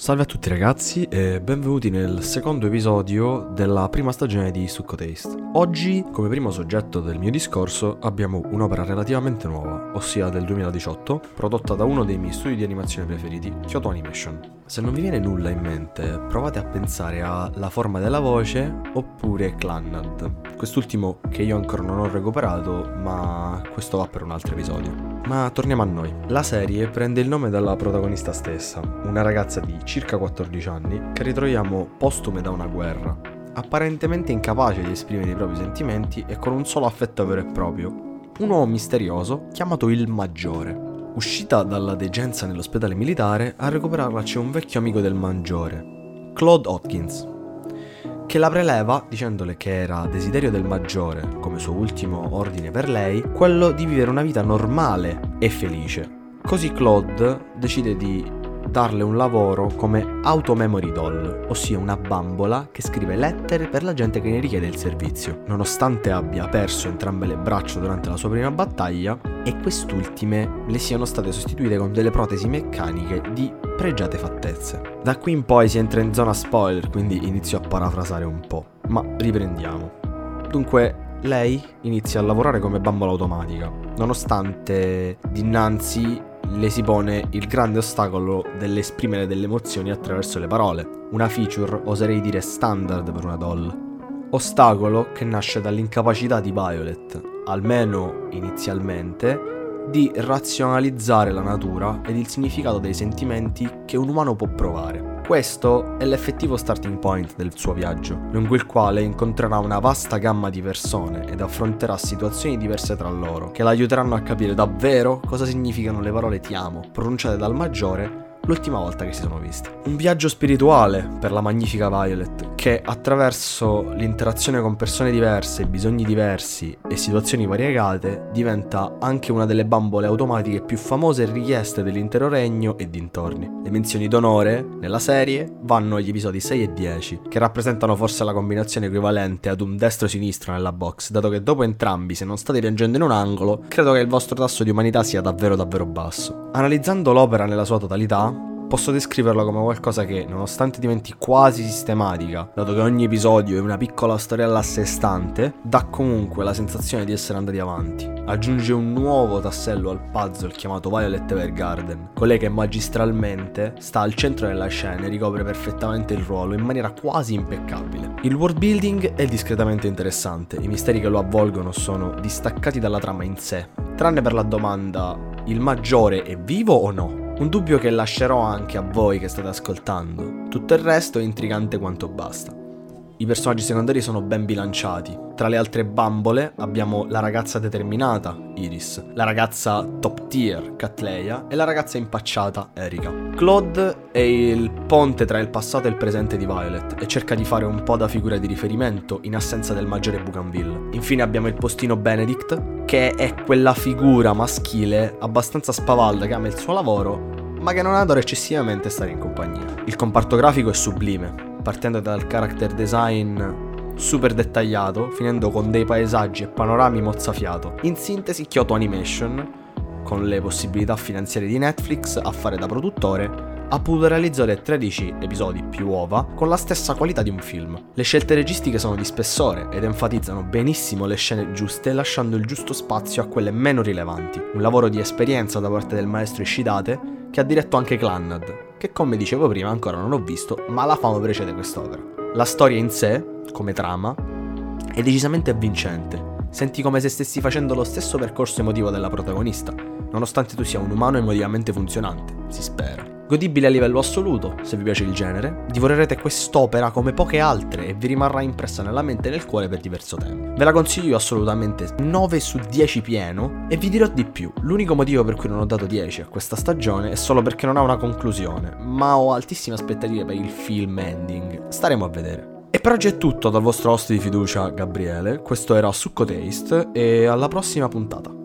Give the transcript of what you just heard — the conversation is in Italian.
Salve a tutti ragazzi e benvenuti nel secondo episodio della prima stagione di Succo Taste. Oggi, come primo soggetto del mio discorso, abbiamo un'opera relativamente nuova, ossia del 2018, prodotta da uno dei miei studi di animazione preferiti, Kyoto Animation. Se non vi viene nulla in mente, provate a pensare a La forma della voce oppure Clannad. Quest'ultimo che io ancora non ho recuperato, ma questo va per un altro episodio. Ma torniamo a noi. La serie prende il nome dalla protagonista stessa, una ragazza di circa 14 anni che ritroviamo postume da una guerra, apparentemente incapace di esprimere i propri sentimenti e con un solo affetto vero e proprio, un uomo misterioso chiamato il Maggiore. Uscita dalla degenza nell'ospedale militare, a recuperarla c'è un vecchio amico del Maggiore, Claude Hopkins, che la preleva dicendole che era desiderio del maggiore, come suo ultimo ordine per lei, quello di vivere una vita normale e felice. Così Claude decide di darle un lavoro come auto memory doll, ossia una bambola che scrive lettere per la gente che ne richiede il servizio. Nonostante abbia perso entrambe le braccia durante la sua prima battaglia e quest'ultime le siano state sostituite con delle protesi meccaniche di pregiate fattezze. Da qui in poi si entra in zona spoiler, quindi inizio a parafrasare un po', ma riprendiamo. Dunque, lei inizia a lavorare come bambola automatica, nonostante dinanzi le si pone il grande ostacolo dell'esprimere delle emozioni attraverso le parole, una feature oserei dire standard per una doll. Ostacolo che nasce dall'incapacità di Violet, almeno inizialmente, di razionalizzare la natura ed il significato dei sentimenti che un umano può provare. Questo è l'effettivo starting point del suo viaggio, lungo il quale incontrerà una vasta gamma di persone ed affronterà situazioni diverse tra loro, che la aiuteranno a capire davvero cosa significano le parole ti amo, pronunciate dal maggiore l'ultima volta che si sono visti. Un viaggio spirituale per la magnifica Violet, che attraverso l'interazione con persone diverse, bisogni diversi e situazioni variegate, diventa anche una delle bambole automatiche più famose e richieste dell'intero regno e dintorni. Le menzioni d'onore nella serie vanno agli episodi 6 e 10, che rappresentano forse la combinazione equivalente ad un destro-sinistro nella box, dato che dopo entrambi, se non state piangendo in un angolo, credo che il vostro tasso di umanità sia davvero davvero basso. Analizzando l'opera nella sua totalità, posso descriverla come qualcosa che, nonostante diventi quasi sistematica, dato che ogni episodio è una piccola storiella a sé stante, dà comunque la sensazione di essere andati avanti. Aggiunge un nuovo tassello al puzzle chiamato Violet Evergarden, colei che magistralmente sta al centro della scena e ricopre perfettamente il ruolo in maniera quasi impeccabile. Il world building è discretamente interessante, i misteri che lo avvolgono sono distaccati dalla trama in sé, tranne per la domanda il maggiore è vivo o no? Un dubbio che lascerò anche a voi che state ascoltando. Tutto il resto è intrigante quanto basta. I personaggi secondari sono ben bilanciati. Tra le altre bambole abbiamo la ragazza determinata, Iris, la ragazza top tier, Catleia, e la ragazza impacciata, Erika. Claude è il ponte tra il passato e il presente di Violet e cerca di fare un po' da figura di riferimento in assenza del maggiore Bougainville. Infine abbiamo il postino Benedict, che è quella figura maschile abbastanza spavalda che ama il suo lavoro ma che non adora eccessivamente stare in compagnia. Il comparto grafico è sublime, partendo dal character design super dettagliato, finendo con dei paesaggi e panorami mozzafiato. In sintesi, Kyoto Animation, con le possibilità finanziarie di Netflix a fare da produttore, ha potuto realizzare 13 episodi più uova con la stessa qualità di un film. Le scelte registiche sono di spessore ed enfatizzano benissimo le scene giuste lasciando il giusto spazio a quelle meno rilevanti. Un lavoro di esperienza da parte del maestro Ishidate che ha diretto anche Clannad, che come dicevo prima ancora non ho visto, ma la fama precede quest'opera. La storia in sé, come trama, è decisamente avvincente. Senti come se stessi facendo lo stesso percorso emotivo della protagonista, nonostante tu sia un umano emotivamente funzionante, si spera. Godibile a livello assoluto, se vi piace il genere, divorerete quest'opera come poche altre e vi rimarrà impressa nella mente e nel cuore per diverso tempo. Ve la consiglio assolutamente 9 su 10 pieno e vi dirò di più. L'unico motivo per cui non ho dato 10 a questa stagione è solo perché non ha una conclusione, ma ho altissime aspettative per il film ending. Staremo a vedere. E per oggi è tutto dal vostro host di fiducia Gabriele, questo era Succo Taste e alla prossima puntata.